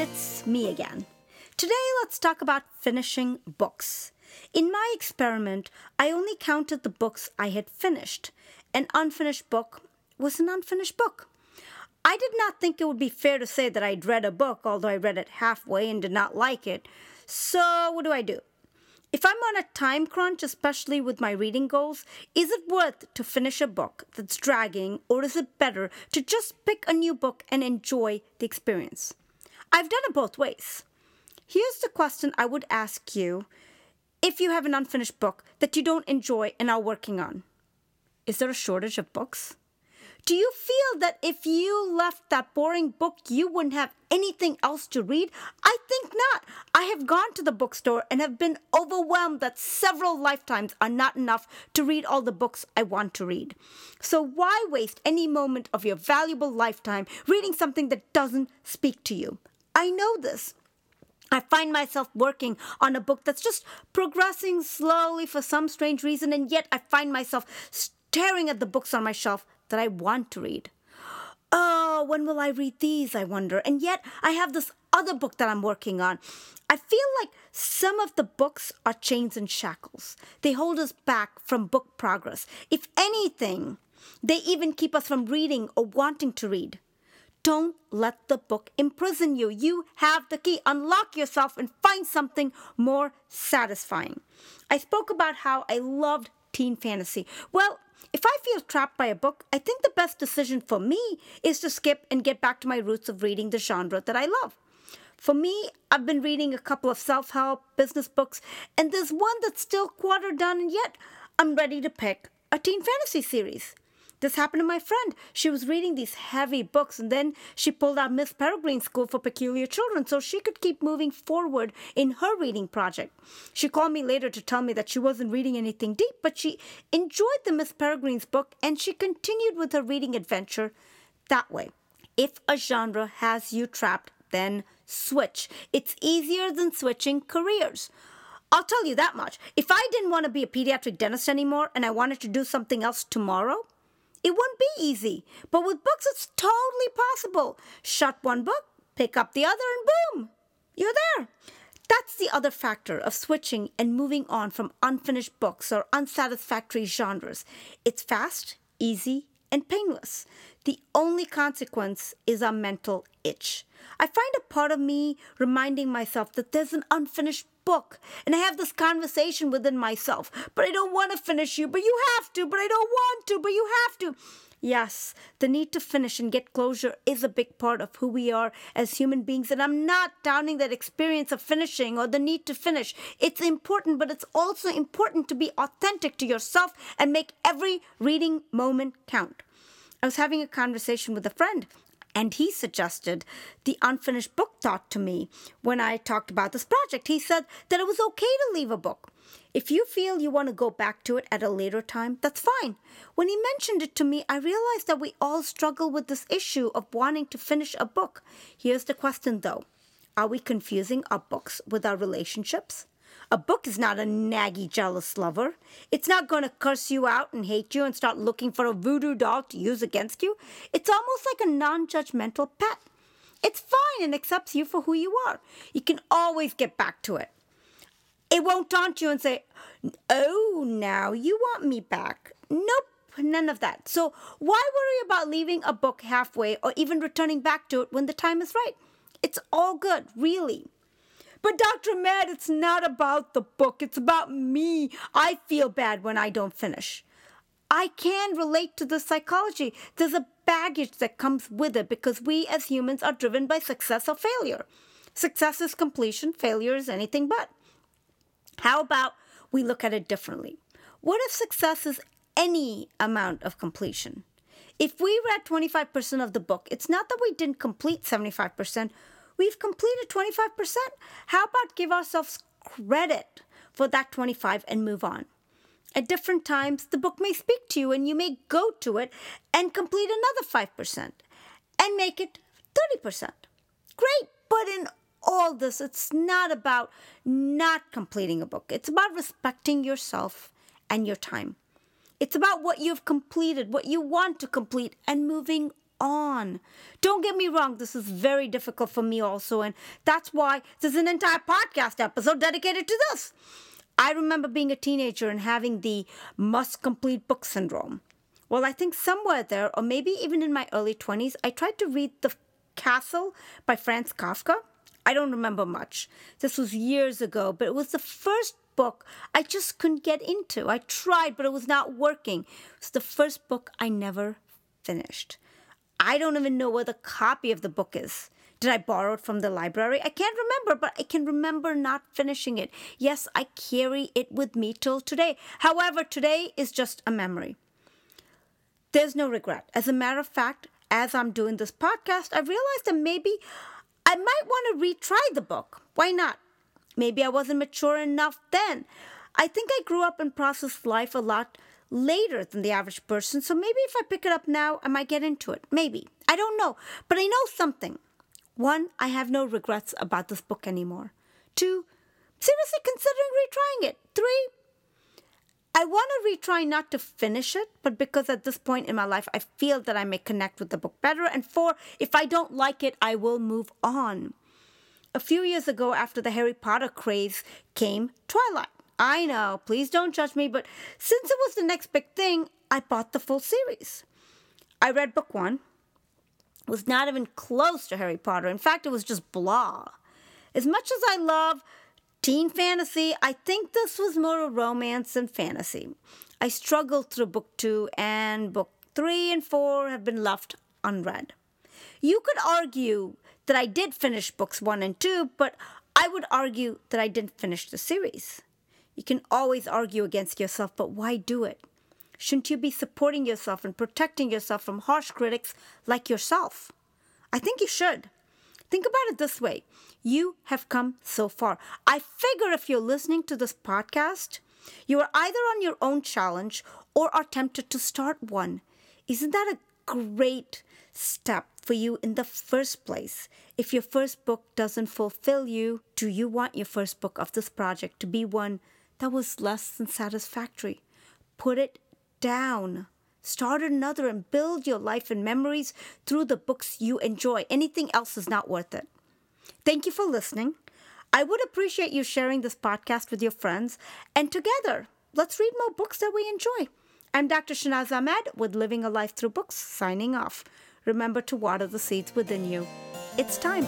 it's me again. Today, let's talk about finishing books. In my experiment, I only counted the books I had finished. An unfinished book was an unfinished book. I did not think it would be fair to say that I'd read a book, although I read it halfway and did not like it. So, what do I do? If I'm on a time crunch, especially with my reading goals, is it worth to finish a book that's dragging, or is it better to just pick a new book and enjoy the experience? I've done it both ways. Here's the question I would ask you if you have an unfinished book that you don't enjoy and are working on. Is there a shortage of books? Do you feel that if you left that boring book, you wouldn't have anything else to read? I think not. I have gone to the bookstore and have been overwhelmed that several lifetimes are not enough to read all the books I want to read. So, why waste any moment of your valuable lifetime reading something that doesn't speak to you? I know this. I find myself working on a book that's just progressing slowly for some strange reason, and yet I find myself staring at the books on my shelf that I want to read. Oh, when will I read these? I wonder. And yet I have this other book that I'm working on. I feel like some of the books are chains and shackles. They hold us back from book progress. If anything, they even keep us from reading or wanting to read. Don't let the book imprison you. You have the key. Unlock yourself and find something more satisfying. I spoke about how I loved teen fantasy. Well, if I feel trapped by a book, I think the best decision for me is to skip and get back to my roots of reading the genre that I love. For me, I've been reading a couple of self help business books, and there's one that's still quarter done, and yet I'm ready to pick a teen fantasy series. This happened to my friend. She was reading these heavy books and then she pulled out Miss Peregrine's School for Peculiar Children so she could keep moving forward in her reading project. She called me later to tell me that she wasn't reading anything deep, but she enjoyed the Miss Peregrine's book and she continued with her reading adventure that way. If a genre has you trapped, then switch. It's easier than switching careers. I'll tell you that much. If I didn't want to be a pediatric dentist anymore and I wanted to do something else tomorrow, it won't be easy, but with books, it's totally possible. Shut one book, pick up the other, and boom, you're there. That's the other factor of switching and moving on from unfinished books or unsatisfactory genres. It's fast, easy, and painless. The only consequence is a mental itch. I find a part of me reminding myself that there's an unfinished book, and I have this conversation within myself. But I don't want to finish you, but you have to, but I don't want to, but you have to. Yes, the need to finish and get closure is a big part of who we are as human beings, and I'm not downing that experience of finishing or the need to finish. It's important, but it's also important to be authentic to yourself and make every reading moment count. I was having a conversation with a friend and he suggested the unfinished book thought to me when I talked about this project. He said that it was okay to leave a book. If you feel you want to go back to it at a later time, that's fine. When he mentioned it to me, I realized that we all struggle with this issue of wanting to finish a book. Here's the question though Are we confusing our books with our relationships? A book is not a naggy, jealous lover. It's not going to curse you out and hate you and start looking for a voodoo doll to use against you. It's almost like a non judgmental pet. It's fine and accepts you for who you are. You can always get back to it. It won't taunt you and say, Oh, now you want me back. Nope, none of that. So, why worry about leaving a book halfway or even returning back to it when the time is right? It's all good, really. But Dr. Ahmed, it's not about the book, it's about me. I feel bad when I don't finish. I can relate to the psychology. There's a baggage that comes with it because we as humans are driven by success or failure. Success is completion, failure is anything but. How about we look at it differently? What if success is any amount of completion? If we read 25% of the book, it's not that we didn't complete 75%, We've completed 25%. How about give ourselves credit for that 25 and move on? At different times, the book may speak to you and you may go to it and complete another 5% and make it 30%. Great, but in all this, it's not about not completing a book. It's about respecting yourself and your time. It's about what you've completed, what you want to complete, and moving on. Don't get me wrong, this is very difficult for me also, and that's why there's an entire podcast episode dedicated to this. I remember being a teenager and having the must complete book syndrome. Well, I think somewhere there, or maybe even in my early 20s, I tried to read The Castle by Franz Kafka. I don't remember much. This was years ago, but it was the first book I just couldn't get into. I tried, but it was not working. It was the first book I never finished. I don't even know where the copy of the book is. Did I borrow it from the library? I can't remember, but I can remember not finishing it. Yes, I carry it with me till today. However, today is just a memory. There's no regret. As a matter of fact, as I'm doing this podcast, I realized that maybe I might want to retry the book. Why not? Maybe I wasn't mature enough then. I think I grew up and processed life a lot later than the average person, so maybe if I pick it up now, I might get into it. Maybe. I don't know. But I know something. One, I have no regrets about this book anymore. Two, seriously considering retrying it. Three, I want to retry not to finish it, but because at this point in my life, I feel that I may connect with the book better. And four, if I don't like it, I will move on. A few years ago, after the Harry Potter craze came Twilight. I know, please don't judge me, but since it was the next big thing, I bought the full series. I read book one, was not even close to Harry Potter. In fact, it was just blah. As much as I love Teen fantasy, I think this was more a romance than fantasy. I struggled through book two, and book three and four have been left unread. You could argue that I did finish books one and two, but I would argue that I didn't finish the series. You can always argue against yourself, but why do it? Shouldn't you be supporting yourself and protecting yourself from harsh critics like yourself? I think you should. Think about it this way you have come so far. I figure if you're listening to this podcast, you are either on your own challenge or are tempted to start one. Isn't that a great step for you in the first place? If your first book doesn't fulfill you, do you want your first book of this project to be one that was less than satisfactory? Put it down. Start another and build your life and memories through the books you enjoy. Anything else is not worth it. Thank you for listening. I would appreciate you sharing this podcast with your friends, and together, let's read more books that we enjoy. I'm Dr. Shanaz Ahmed with Living a Life Through Books, signing off. Remember to water the seeds within you. It's time.